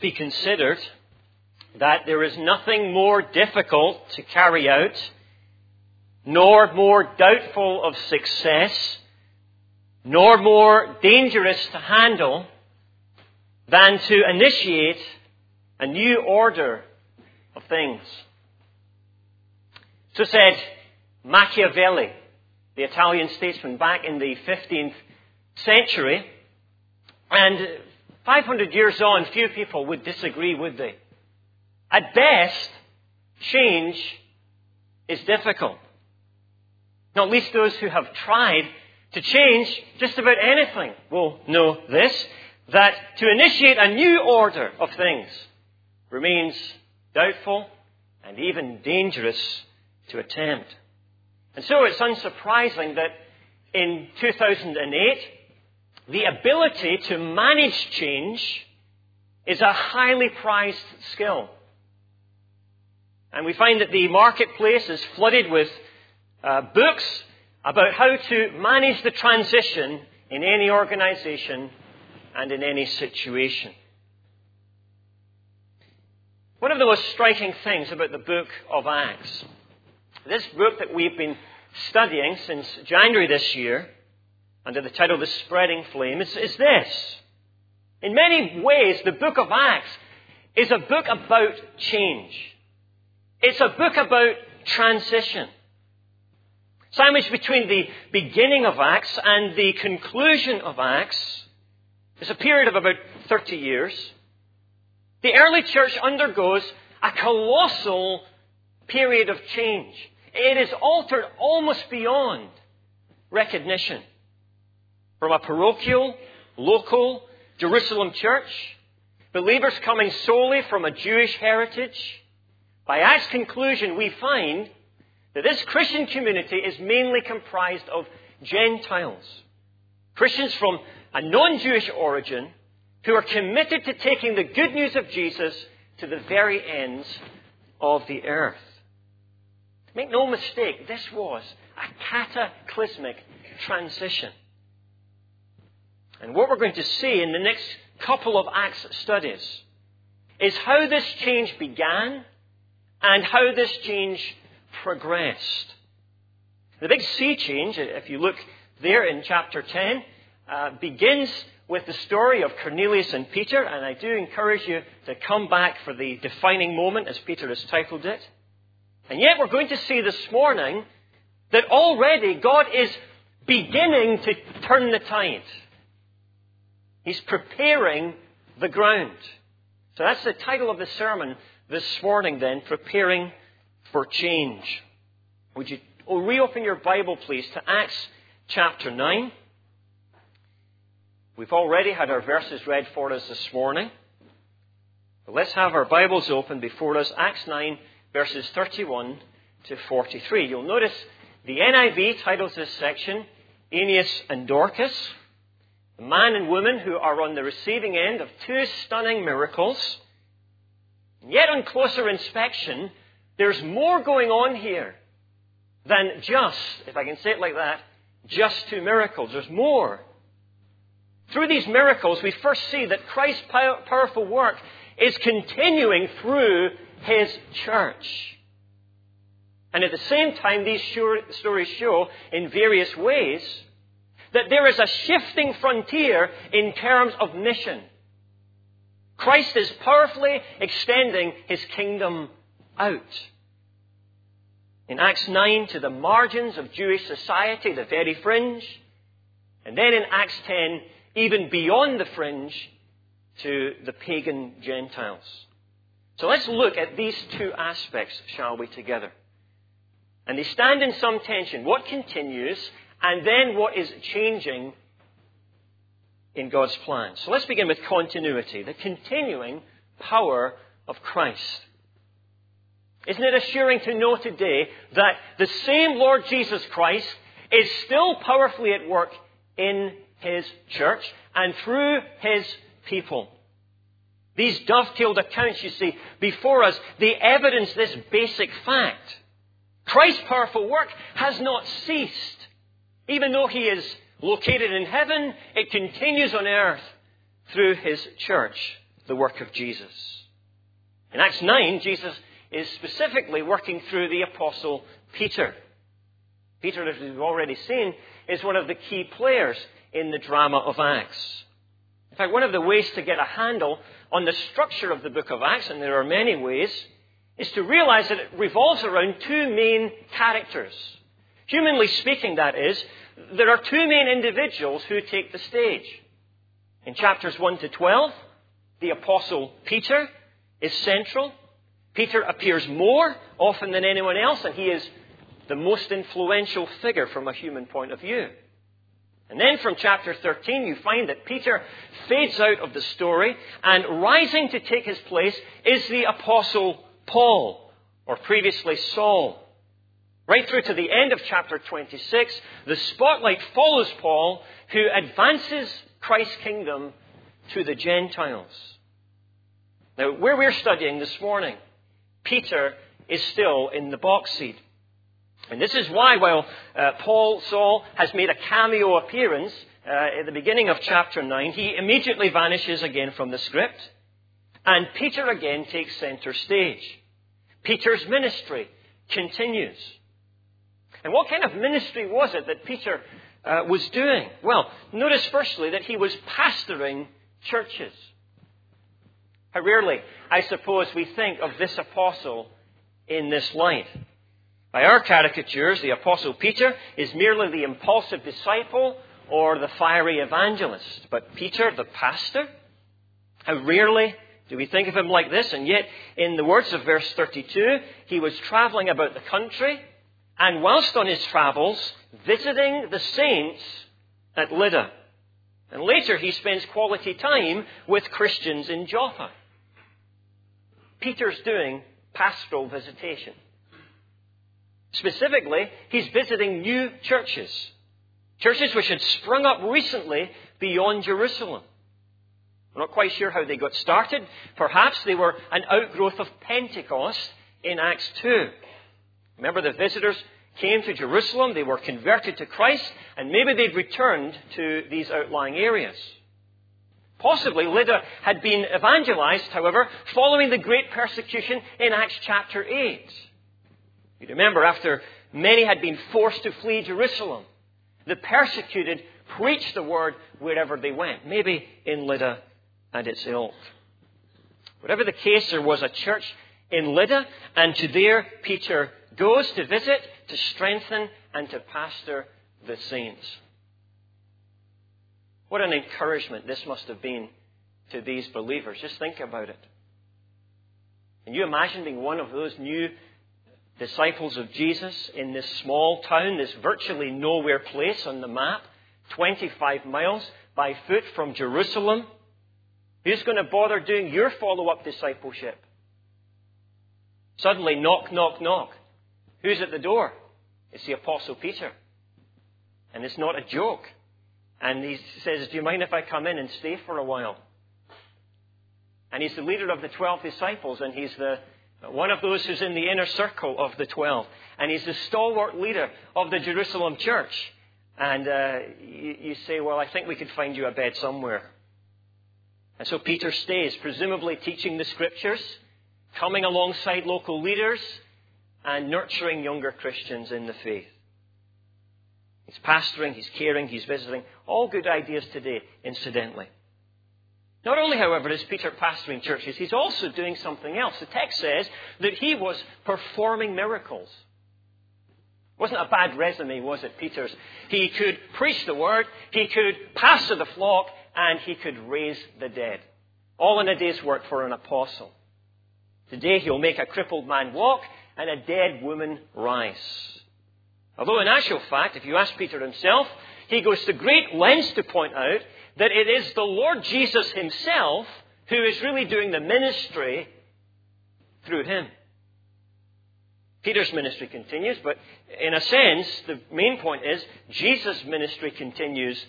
be considered that there is nothing more difficult to carry out, nor more doubtful of success, nor more dangerous to handle than to initiate a new order of things. So said Machiavelli, the Italian statesman back in the 15th century. And 500 years on, few people would disagree, would they? At best, change is difficult. Not least those who have tried to change just about anything will know this, that to initiate a new order of things remains doubtful and even dangerous to attempt. And so it's unsurprising that in 2008, the ability to manage change is a highly prized skill. And we find that the marketplace is flooded with uh, books about how to manage the transition in any organization and in any situation. One of the most striking things about the book of Acts, this book that we've been studying since January this year, under the title The Spreading Flame, is, is this. In many ways, the book of Acts is a book about change. It's a book about transition. Sandwiched between the beginning of Acts and the conclusion of Acts is a period of about 30 years. The early church undergoes a colossal period of change. It is altered almost beyond recognition. From a parochial, local Jerusalem church, believers coming solely from a Jewish heritage, by Acts conclusion, we find that this Christian community is mainly comprised of Gentiles. Christians from a non Jewish origin who are committed to taking the good news of Jesus to the very ends of the earth. Make no mistake, this was a cataclysmic transition. And what we're going to see in the next couple of Acts studies is how this change began and how this change progressed. The big sea change, if you look there in chapter 10, uh, begins with the story of Cornelius and Peter, and I do encourage you to come back for the defining moment, as Peter has titled it. And yet, we're going to see this morning that already God is beginning to turn the tide. He's preparing the ground. So that's the title of the sermon this morning, then, preparing for change. Would you oh, reopen your Bible, please, to Acts chapter 9. We've already had our verses read for us this morning. But let's have our Bibles open before us. Acts 9, verses 31 to 43. You'll notice the NIV titles this section Aeneas and Dorcas, the man and woman who are on the receiving end of two stunning miracles Yet on closer inspection, there's more going on here than just, if I can say it like that, just two miracles. There's more. Through these miracles, we first see that Christ's powerful work is continuing through his church. And at the same time, these stories show in various ways that there is a shifting frontier in terms of mission. Christ is powerfully extending his kingdom out. In Acts 9, to the margins of Jewish society, the very fringe. And then in Acts 10, even beyond the fringe, to the pagan Gentiles. So let's look at these two aspects, shall we, together. And they stand in some tension. What continues, and then what is changing in God's plan. So let's begin with continuity, the continuing power of Christ. Isn't it assuring to know today that the same Lord Jesus Christ is still powerfully at work in His church and through His people? These dovetailed accounts, you see, before us, they evidence this basic fact. Christ's powerful work has not ceased. Even though He is located in heaven, it continues on earth through his church. the work of Jesus. In Acts 9, Jesus is specifically working through the Apostle Peter. Peter, as we've already seen, is one of the key players in the drama of Acts. In fact, one of the ways to get a handle on the structure of the book of Acts, and there are many ways, is to realize that it revolves around two main characters. Humanly speaking, that is, there are two main individuals who take the stage. In chapters 1 to 12, the Apostle Peter is central. Peter appears more often than anyone else, and he is the most influential figure from a human point of view. And then from chapter 13, you find that Peter fades out of the story, and rising to take his place is the Apostle Paul, or previously Saul. Right through to the end of chapter 26, the spotlight follows Paul, who advances Christ's kingdom to the Gentiles. Now, where we're studying this morning, Peter is still in the box seat. And this is why, while uh, Paul Saul has made a cameo appearance uh, at the beginning of chapter 9, he immediately vanishes again from the script. And Peter again takes center stage. Peter's ministry continues. And what kind of ministry was it that Peter uh, was doing? Well, notice firstly that he was pastoring churches. How rarely, I suppose, we think of this apostle in this light. By our caricatures, the Apostle Peter is merely the impulsive disciple or the fiery evangelist. But Peter, the pastor, how rarely do we think of him like this? And yet, in the words of verse 32, he was traveling about the country, and whilst on his travels, visiting the saints at Lydda. And later, he spends quality time with Christians in Joppa. Peter's doing pastoral visitation. Specifically, he's visiting new churches. Churches which had sprung up recently beyond Jerusalem. We're not quite sure how they got started. Perhaps they were an outgrowth of Pentecost in Acts 2. Remember, the visitors came to Jerusalem, they were converted to Christ, and maybe they'd returned to these outlying areas. Possibly Lydda had been evangelized, however, following the great persecution in Acts chapter 8. You remember, after many had been forced to flee Jerusalem, the persecuted preached the word wherever they went, maybe in Lydda and its ilk. Whatever the case, there was a church in Lydda, and to there Peter goes to visit, to strengthen, and to pastor the saints. What an encouragement this must have been to these believers. Just think about it. Can you imagine being one of those new disciples of Jesus in this small town, this virtually nowhere place on the map, 25 miles by foot from Jerusalem. Who's going to bother doing your follow up discipleship? Suddenly, knock, knock, knock. Who's at the door? It's the Apostle Peter. And it's not a joke. And he says, Do you mind if I come in and stay for a while? And he's the leader of the 12 disciples, and he's the one of those who's in the inner circle of the twelve. And he's the stalwart leader of the Jerusalem church. And uh, you, you say, Well, I think we could find you a bed somewhere. And so Peter stays, presumably teaching the scriptures, coming alongside local leaders, and nurturing younger Christians in the faith. He's pastoring, he's caring, he's visiting. All good ideas today, incidentally. Not only, however, is Peter pastoring churches, he's also doing something else. The text says that he was performing miracles. Wasn't a bad resume, was it, Peter's? He could preach the word, he could pastor the flock, and he could raise the dead. All in a day's work for an apostle. Today he'll make a crippled man walk and a dead woman rise. Although in actual fact, if you ask Peter himself, he goes to great lengths to point out that it is the Lord Jesus himself who is really doing the ministry through him. Peter's ministry continues, but in a sense, the main point is Jesus' ministry continues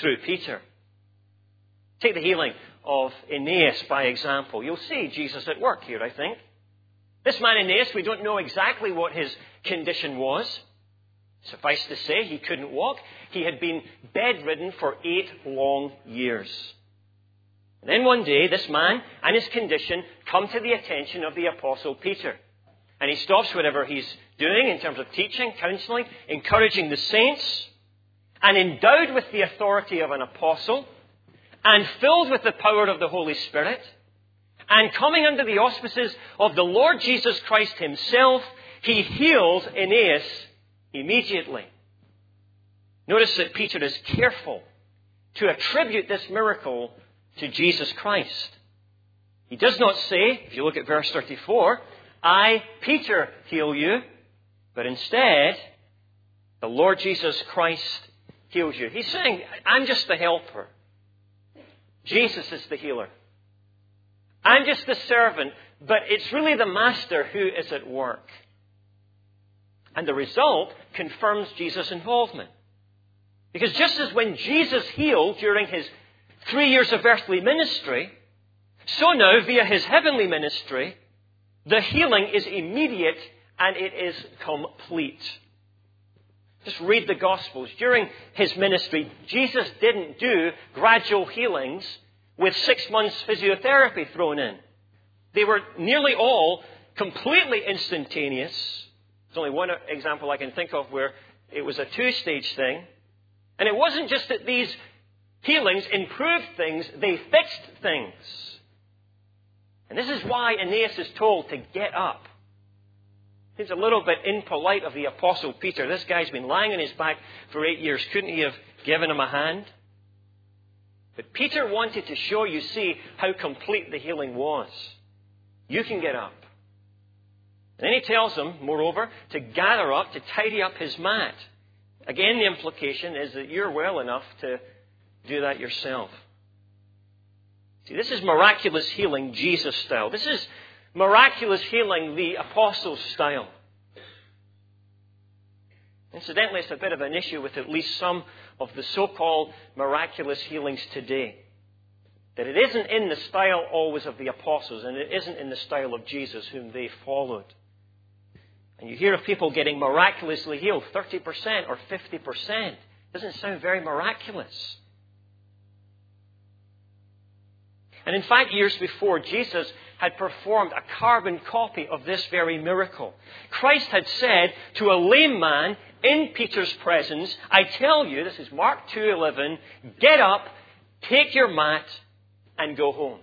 through Peter. Take the healing of Aeneas by example. You'll see Jesus at work here, I think. This man Aeneas, we don't know exactly what his condition was. Suffice to say, he couldn't walk. He had been bedridden for eight long years. And then one day, this man and his condition come to the attention of the Apostle Peter. And he stops whatever he's doing in terms of teaching, counseling, encouraging the saints, and endowed with the authority of an apostle, and filled with the power of the Holy Spirit, and coming under the auspices of the Lord Jesus Christ himself, he heals Aeneas immediately. Notice that Peter is careful to attribute this miracle to Jesus Christ. He does not say, if you look at verse 34, I, Peter, heal you, but instead, the Lord Jesus Christ heals you. He's saying, I'm just the helper. Jesus is the healer. I'm just the servant, but it's really the master who is at work. And the result confirms Jesus' involvement. Because just as when Jesus healed during his three years of earthly ministry, so now via his heavenly ministry, the healing is immediate and it is complete. Just read the Gospels. During his ministry, Jesus didn't do gradual healings with six months physiotherapy thrown in. They were nearly all completely instantaneous. There's only one example I can think of where it was a two stage thing. And it wasn't just that these healings improved things, they fixed things. And this is why Aeneas is told to get up. Seems a little bit impolite of the Apostle Peter. This guy's been lying on his back for eight years. Couldn't he have given him a hand? But Peter wanted to show you, see, how complete the healing was. You can get up. And then he tells him, moreover, to gather up, to tidy up his mat. Again, the implication is that you're well enough to do that yourself. See, this is miraculous healing, Jesus style. This is miraculous healing, the apostles' style. Incidentally, it's a bit of an issue with at least some of the so called miraculous healings today. That it isn't in the style always of the apostles, and it isn't in the style of Jesus, whom they followed. And you hear of people getting miraculously healed 30% or 50%. Doesn't sound very miraculous. And in fact, years before, Jesus had performed a carbon copy of this very miracle. Christ had said to a lame man in Peter's presence, I tell you, this is Mark 2:11, get up, take your mat and go home.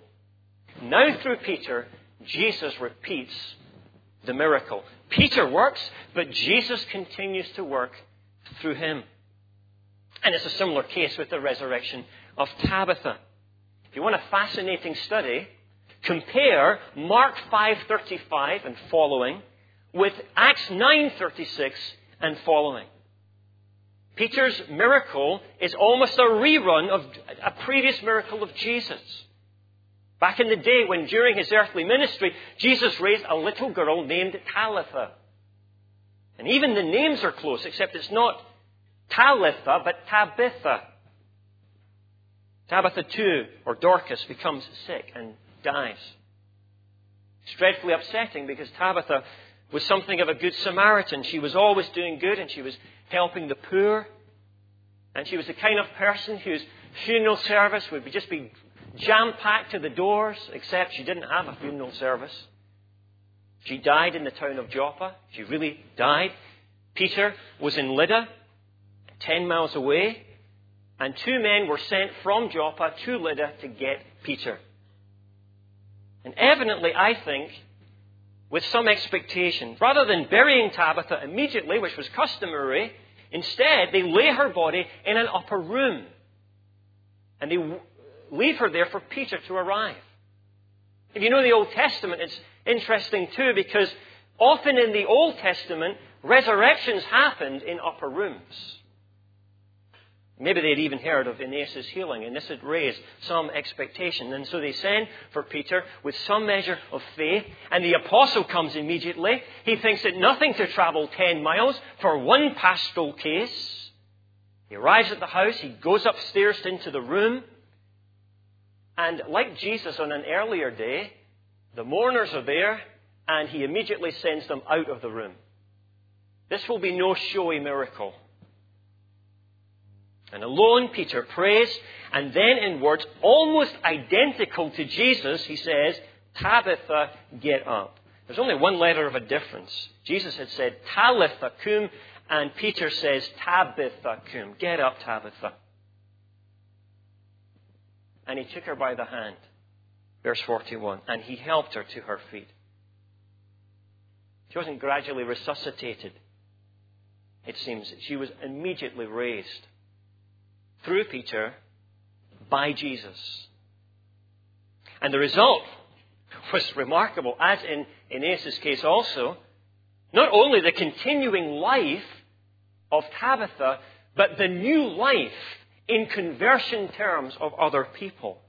Now through Peter, Jesus repeats the miracle. Peter works, but Jesus continues to work through him. And it's a similar case with the resurrection of Tabitha. If you want a fascinating study, compare Mark 5:35 and following with Acts 9:36 and following. Peter's miracle is almost a rerun of a previous miracle of Jesus. Back in the day when during his earthly ministry, Jesus raised a little girl named Talitha. And even the names are close, except it's not Talitha, but Tabitha. Tabitha too, or Dorcas, becomes sick and dies. It's dreadfully upsetting because Tabitha was something of a good Samaritan. She was always doing good and she was helping the poor. And she was the kind of person whose funeral service would just be jam packed to the doors, except she didn't have a funeral service. She died in the town of Joppa. She really died. Peter was in Lydda, 10 miles away. And two men were sent from Joppa to Lydda to get Peter. And evidently, I think, with some expectation, rather than burying Tabitha immediately, which was customary, instead they lay her body in an upper room. And they leave her there for Peter to arrive. If you know the Old Testament, it's interesting too because often in the Old Testament, resurrections happened in upper rooms. Maybe they'd even heard of Aeneas' healing, and this had raised some expectation. And so they send for Peter with some measure of faith, and the apostle comes immediately. He thinks it nothing to travel 10 miles for one pastoral case. He arrives at the house, he goes upstairs into the room, and like Jesus on an earlier day, the mourners are there, and he immediately sends them out of the room. This will be no showy miracle. And alone, Peter prays, and then in words almost identical to Jesus, he says, Tabitha, get up. There's only one letter of a difference. Jesus had said, Talitha cum, and Peter says, Tabitha cum. Get up, Tabitha. And he took her by the hand. Verse 41. And he helped her to her feet. She wasn't gradually resuscitated, it seems. She was immediately raised through Peter by Jesus. And the result was remarkable, as in Aeneas' case also. Not only the continuing life of Tabitha, but the new life in conversion terms of other people.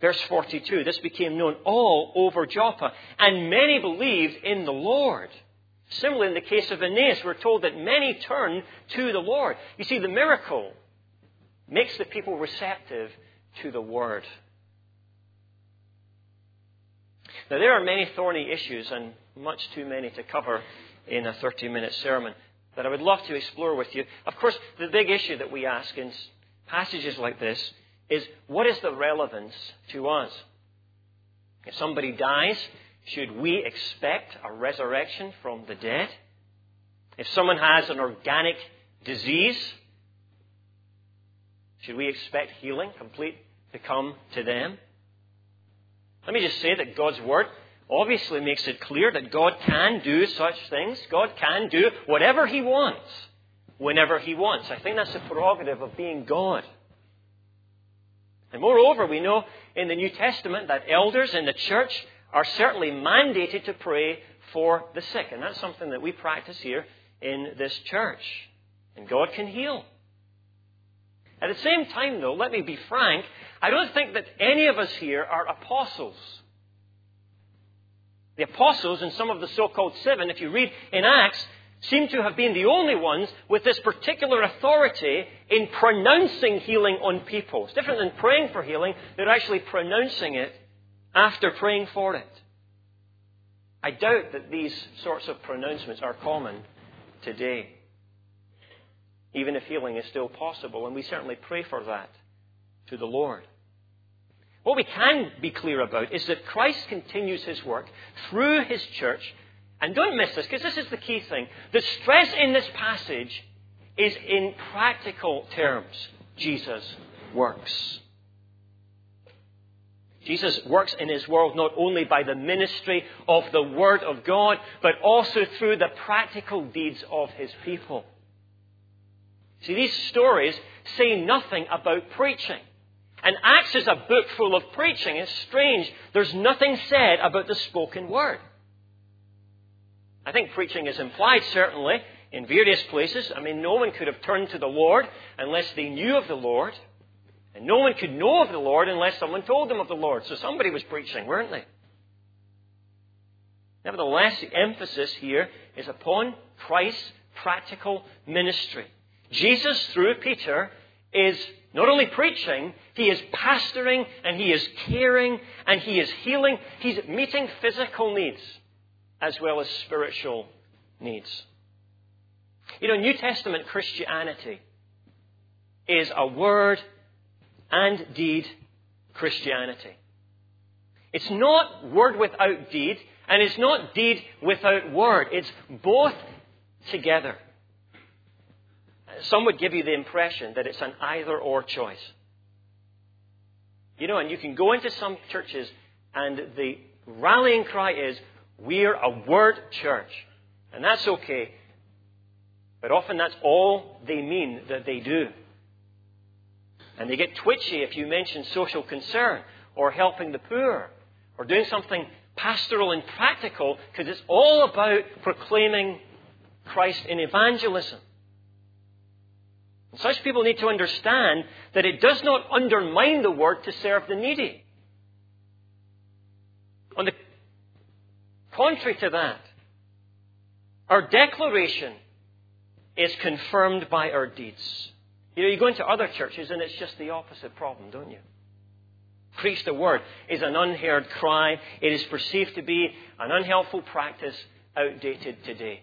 Verse 42, this became known all over Joppa, and many believed in the Lord. Similarly, in the case of Aeneas, we're told that many turned to the Lord. You see, the miracle makes the people receptive to the Word. Now, there are many thorny issues and much too many to cover in a 30 minute sermon that I would love to explore with you. Of course, the big issue that we ask in passages like this is what is the relevance to us? If somebody dies, should we expect a resurrection from the dead? If someone has an organic disease, should we expect healing complete to come to them? Let me just say that God's Word obviously makes it clear that God can do such things. God can do whatever He wants, whenever He wants. I think that's the prerogative of being God. And moreover, we know in the New Testament that elders in the church are certainly mandated to pray for the sick. And that's something that we practice here in this church. And God can heal. At the same time, though, let me be frank, I don't think that any of us here are apostles. The apostles and some of the so called seven, if you read in Acts, seem to have been the only ones with this particular authority in pronouncing healing on people. It's different than praying for healing, they're actually pronouncing it after praying for it. I doubt that these sorts of pronouncements are common today even if healing is still possible. And we certainly pray for that to the Lord. What we can be clear about is that Christ continues his work through his church. And don't miss this, because this is the key thing. The stress in this passage is in practical terms. Jesus works. Jesus works in his world not only by the ministry of the Word of God, but also through the practical deeds of his people. See, these stories say nothing about preaching. And Acts is a book full of preaching. It's strange. There's nothing said about the spoken word. I think preaching is implied, certainly, in various places. I mean, no one could have turned to the Lord unless they knew of the Lord. And no one could know of the Lord unless someone told them of the Lord. So somebody was preaching, weren't they? Nevertheless, the emphasis here is upon Christ's practical ministry. Jesus, through Peter, is not only preaching, he is pastoring and he is caring and he is healing. He's meeting physical needs as well as spiritual needs. You know, New Testament Christianity is a word and deed Christianity. It's not word without deed, and it's not deed without word. It's both together some would give you the impression that it's an either or choice. You know, and you can go into some churches and the rallying cry is, we're a word church. And that's okay. But often that's all they mean that they do. And they get twitchy if you mention social concern or helping the poor or doing something pastoral and practical because it's all about proclaiming Christ in evangelism. Such people need to understand that it does not undermine the word to serve the needy. On the contrary to that, our declaration is confirmed by our deeds. You know, you go into other churches and it's just the opposite problem, don't you? Preach the word is an unheard cry. It is perceived to be an unhelpful practice outdated today.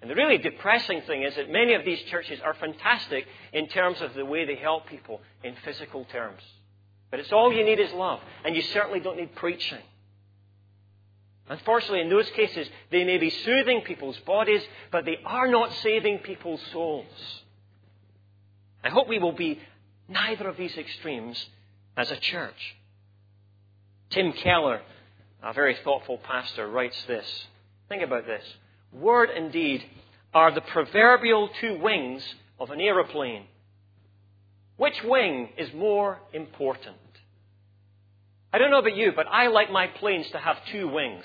And the really depressing thing is that many of these churches are fantastic in terms of the way they help people in physical terms. But it's all you need is love. And you certainly don't need preaching. Unfortunately, in those cases, they may be soothing people's bodies, but they are not saving people's souls. I hope we will be neither of these extremes as a church. Tim Keller, a very thoughtful pastor, writes this. Think about this. Word and deed are the proverbial two wings of an aeroplane. Which wing is more important? I don't know about you, but I like my planes to have two wings.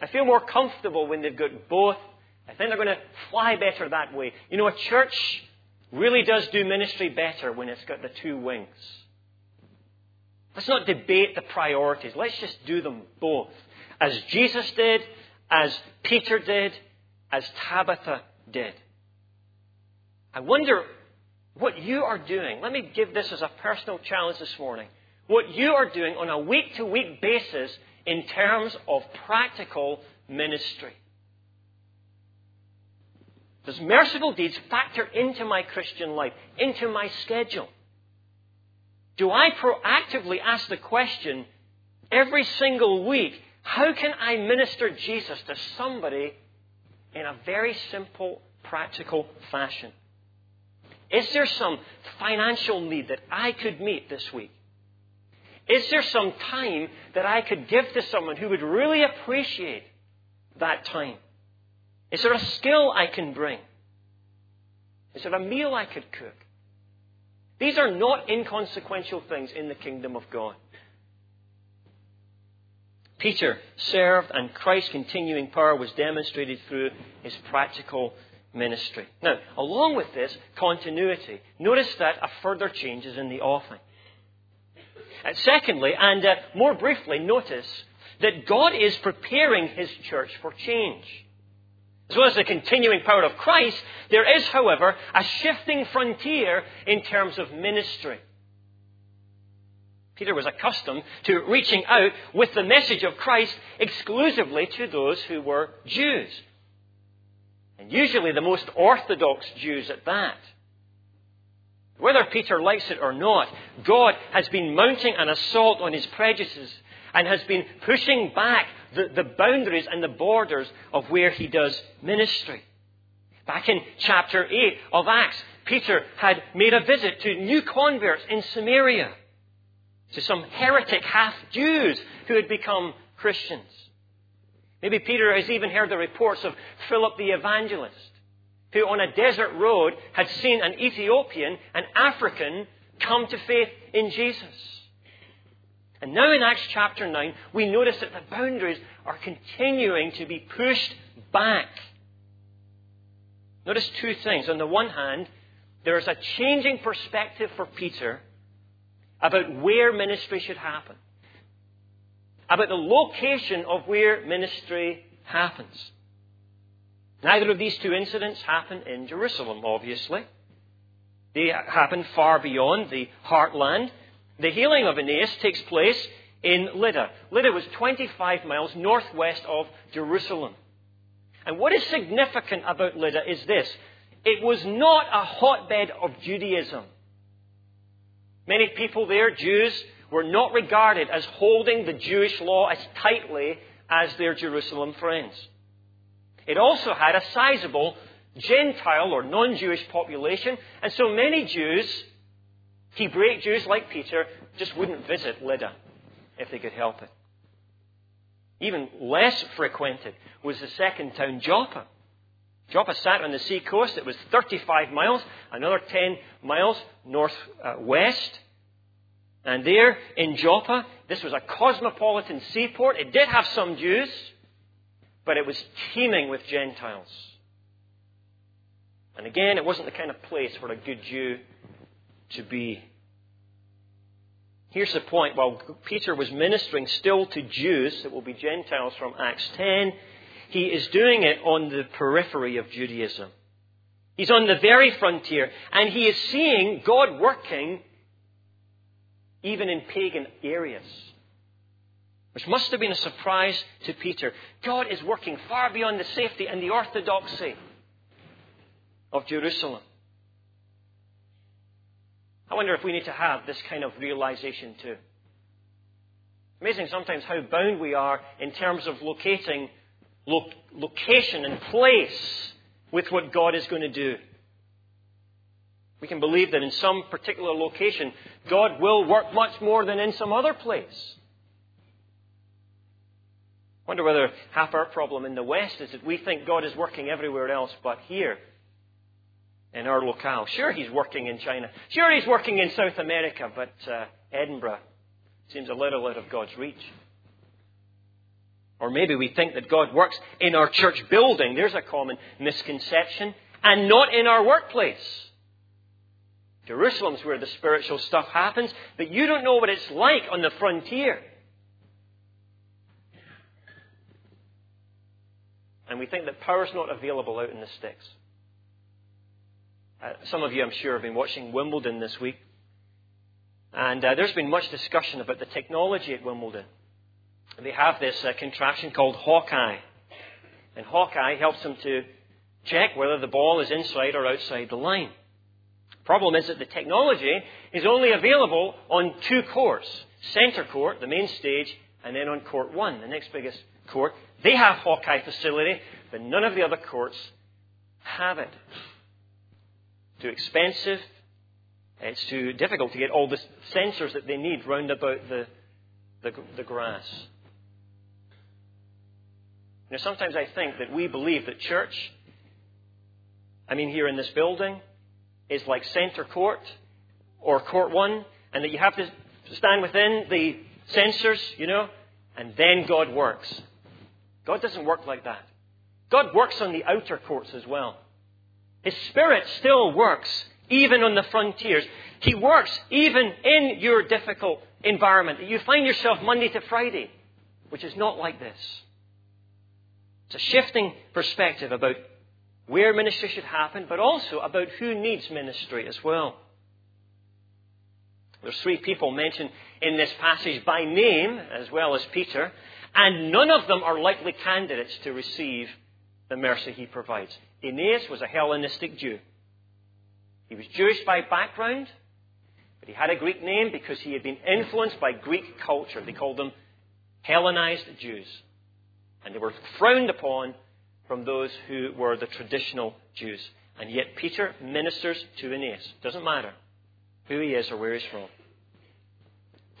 I feel more comfortable when they've got both. I think they're going to fly better that way. You know, a church really does do ministry better when it's got the two wings. Let's not debate the priorities. Let's just do them both. As Jesus did, as Peter did, as Tabitha did. I wonder what you are doing. Let me give this as a personal challenge this morning. What you are doing on a week to week basis in terms of practical ministry. Does merciful deeds factor into my Christian life, into my schedule? Do I proactively ask the question every single week, how can I minister Jesus to somebody in a very simple, practical fashion? Is there some financial need that I could meet this week? Is there some time that I could give to someone who would really appreciate that time? Is there a skill I can bring? Is there a meal I could cook? These are not inconsequential things in the kingdom of God. Peter served, and Christ's continuing power was demonstrated through his practical ministry. Now, along with this continuity, notice that a further change is in the offering. Uh, secondly, and uh, more briefly, notice that God is preparing his church for change. As well as the continuing power of Christ, there is, however, a shifting frontier in terms of ministry. Peter was accustomed to reaching out with the message of Christ exclusively to those who were Jews. And usually the most orthodox Jews at that. Whether Peter likes it or not, God has been mounting an assault on his prejudices and has been pushing back the, the boundaries and the borders of where he does ministry. Back in chapter 8 of Acts, Peter had made a visit to new converts in Samaria, to some heretic half Jews who had become Christians. Maybe Peter has even heard the reports of Philip the evangelist who on a desert road had seen an Ethiopian, an African, come to faith in Jesus. And now in Acts chapter 9, we notice that the boundaries are continuing to be pushed back. Notice two things. On the one hand, there is a changing perspective for Peter about where ministry should happen, about the location of where ministry happens. Neither of these two incidents happen in Jerusalem, obviously. They happen far beyond the heartland. The healing of Aeneas takes place in Lydda. Lydda was 25 miles northwest of Jerusalem. And what is significant about Lydda is this it was not a hotbed of Judaism. Many people there, Jews, were not regarded as holding the Jewish law as tightly as their Jerusalem friends. It also had a sizable Gentile or non Jewish population, and so many Jews, Hebraic Jews like Peter, just wouldn't visit Lydda if they could help it. Even less frequented was the second town, Joppa. Joppa sat on the sea coast. It was 35 miles, another 10 miles northwest. And there in Joppa, this was a cosmopolitan seaport. It did have some Jews, but it was teeming with Gentiles. And again, it wasn't the kind of place for a good Jew to be. Here's the point. While Peter was ministering still to Jews, it will be Gentiles from Acts 10, he is doing it on the periphery of Judaism. He's on the very frontier, and he is seeing God working even in pagan areas. which must have been a surprise to Peter. God is working far beyond the safety and the orthodoxy of Jerusalem. I wonder if we need to have this kind of realization too. Amazing sometimes how bound we are in terms of locating lo- location and place with what God is going to do. We can believe that in some particular location, God will work much more than in some other place. I wonder whether half our problem in the West is that we think God is working everywhere else but here in our locale. Sure, He's working in China. Sure, He's working in South America, but uh, Edinburgh seems a little out of God's reach. Or maybe we think that God works in our church building. There's a common misconception. And not in our workplace. Jerusalem's where the spiritual stuff happens, but you don't know what it's like on the frontier. And we think that power's not available out in the sticks. Uh, some of you, I'm sure, have been watching Wimbledon this week. And uh, there's been much discussion about the technology at Wimbledon. They have this uh, contraption called Hawkeye. And Hawkeye helps them to check whether the ball is inside or outside the line. Problem is that the technology is only available on two courts. Centre court, the main stage, and then on court one, the next biggest court. They have Hawkeye facility, but none of the other courts have it. Too expensive, it's too difficult to get all the sensors that they need round about the, the, the grass. You know, sometimes I think that we believe that church, I mean, here in this building, is like center court or court one, and that you have to stand within the sensors, you know, and then God works. God doesn't work like that. God works on the outer courts as well. His Spirit still works even on the frontiers. He works even in your difficult environment. You find yourself Monday to Friday, which is not like this. It's a shifting perspective about where ministry should happen, but also about who needs ministry as well. There's three people mentioned in this passage by name, as well as Peter, and none of them are likely candidates to receive the mercy he provides. Aeneas was a Hellenistic Jew. He was Jewish by background, but he had a Greek name because he had been influenced by Greek culture. They called them Hellenized Jews. And they were frowned upon from those who were the traditional Jews. And yet Peter ministers to Aeneas. Doesn't matter who he is or where he's from.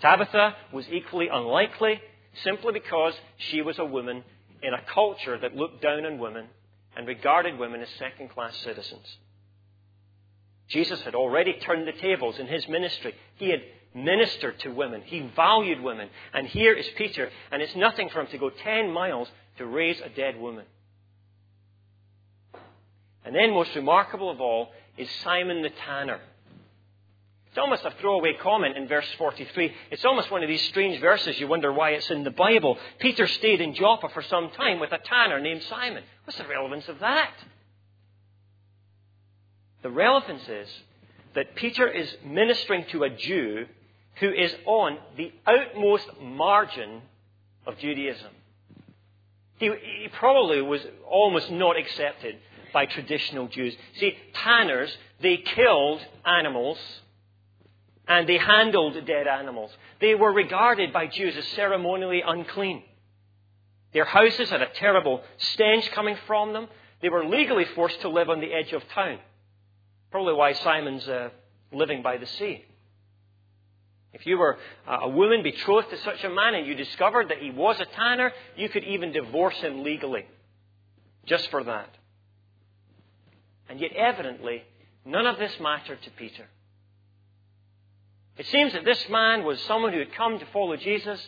Tabitha was equally unlikely simply because she was a woman in a culture that looked down on women and regarded women as second class citizens. Jesus had already turned the tables in his ministry. He had ministered to women. He valued women. And here is Peter, and it's nothing for him to go 10 miles to raise a dead woman. And then, most remarkable of all, is Simon the tanner. It's almost a throwaway comment in verse 43. It's almost one of these strange verses. You wonder why it's in the Bible. Peter stayed in Joppa for some time with a tanner named Simon. What's the relevance of that? The relevance is that Peter is ministering to a Jew who is on the outmost margin of Judaism. He, he, probably was almost not accepted by traditional Jews. See, tanners, they killed animals and they handled dead animals. They were regarded by Jews as ceremonially unclean. Their houses had a terrible stench coming from them. They were legally forced to live on the edge of town. Probably why Simon's uh, living by the sea. If you were uh, a woman betrothed to such a man and you discovered that he was a tanner, you could even divorce him legally. Just for that. And yet, evidently, none of this mattered to Peter. It seems that this man was someone who had come to follow Jesus,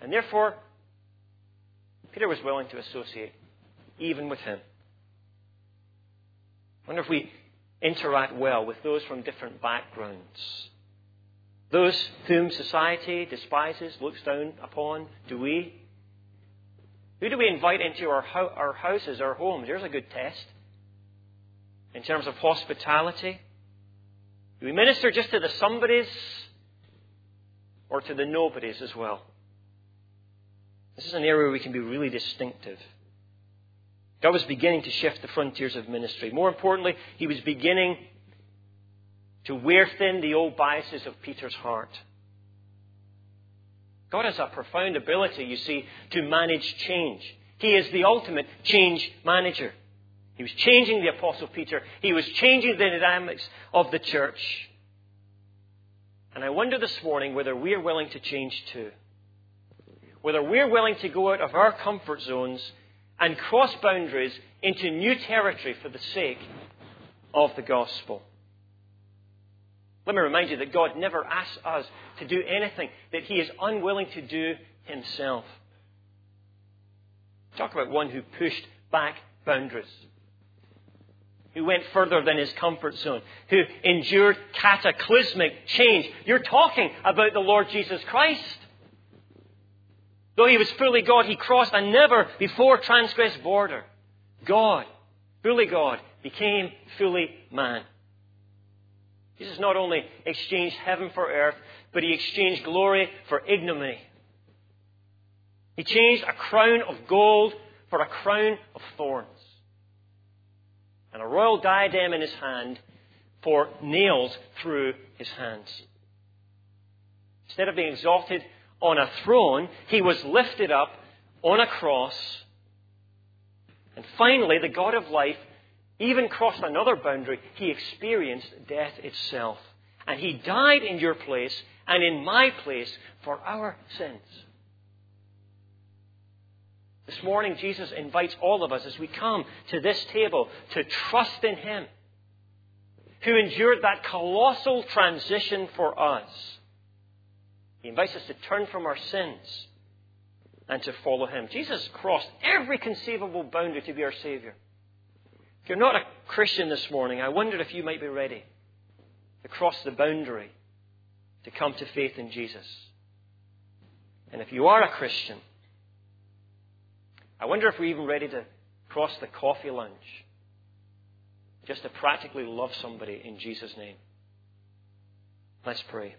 and therefore, Peter was willing to associate even with him. I wonder if we interact well with those from different backgrounds. Those whom society despises, looks down upon, do we? Who do we invite into our, ho- our houses, our homes? Here's a good test. In terms of hospitality, do we minister just to the somebodies or to the nobodies as well? This is an area where we can be really distinctive. God was beginning to shift the frontiers of ministry. More importantly, he was beginning to wear thin the old biases of Peter's heart. God has a profound ability, you see, to manage change. He is the ultimate change manager. He was changing the Apostle Peter. He was changing the dynamics of the church. And I wonder this morning whether we are willing to change too. Whether we're willing to go out of our comfort zones and cross boundaries into new territory for the sake of the gospel. Let me remind you that God never asks us to do anything that He is unwilling to do Himself. Talk about one who pushed back boundaries, who went further than his comfort zone, who endured cataclysmic change. You're talking about the Lord Jesus Christ. Though he was fully God, he crossed a never before transgressed border. God, fully God, became fully man. Jesus not only exchanged heaven for earth, but he exchanged glory for ignominy. He changed a crown of gold for a crown of thorns. And a royal diadem in his hand for nails through his hands. Instead of being exalted on a throne, he was lifted up on a cross. And finally, the God of life even crossed another boundary. He experienced death itself. And he died in your place and in my place for our sins. This morning, Jesus invites all of us as we come to this table to trust in Him, who endured that colossal transition for us. He invites us to turn from our sins and to follow Him. Jesus crossed every conceivable boundary to be our Savior. If you're not a Christian this morning, I wonder if you might be ready to cross the boundary to come to faith in Jesus. And if you are a Christian, I wonder if we're even ready to cross the coffee lunch just to practically love somebody in Jesus' name. Let's pray.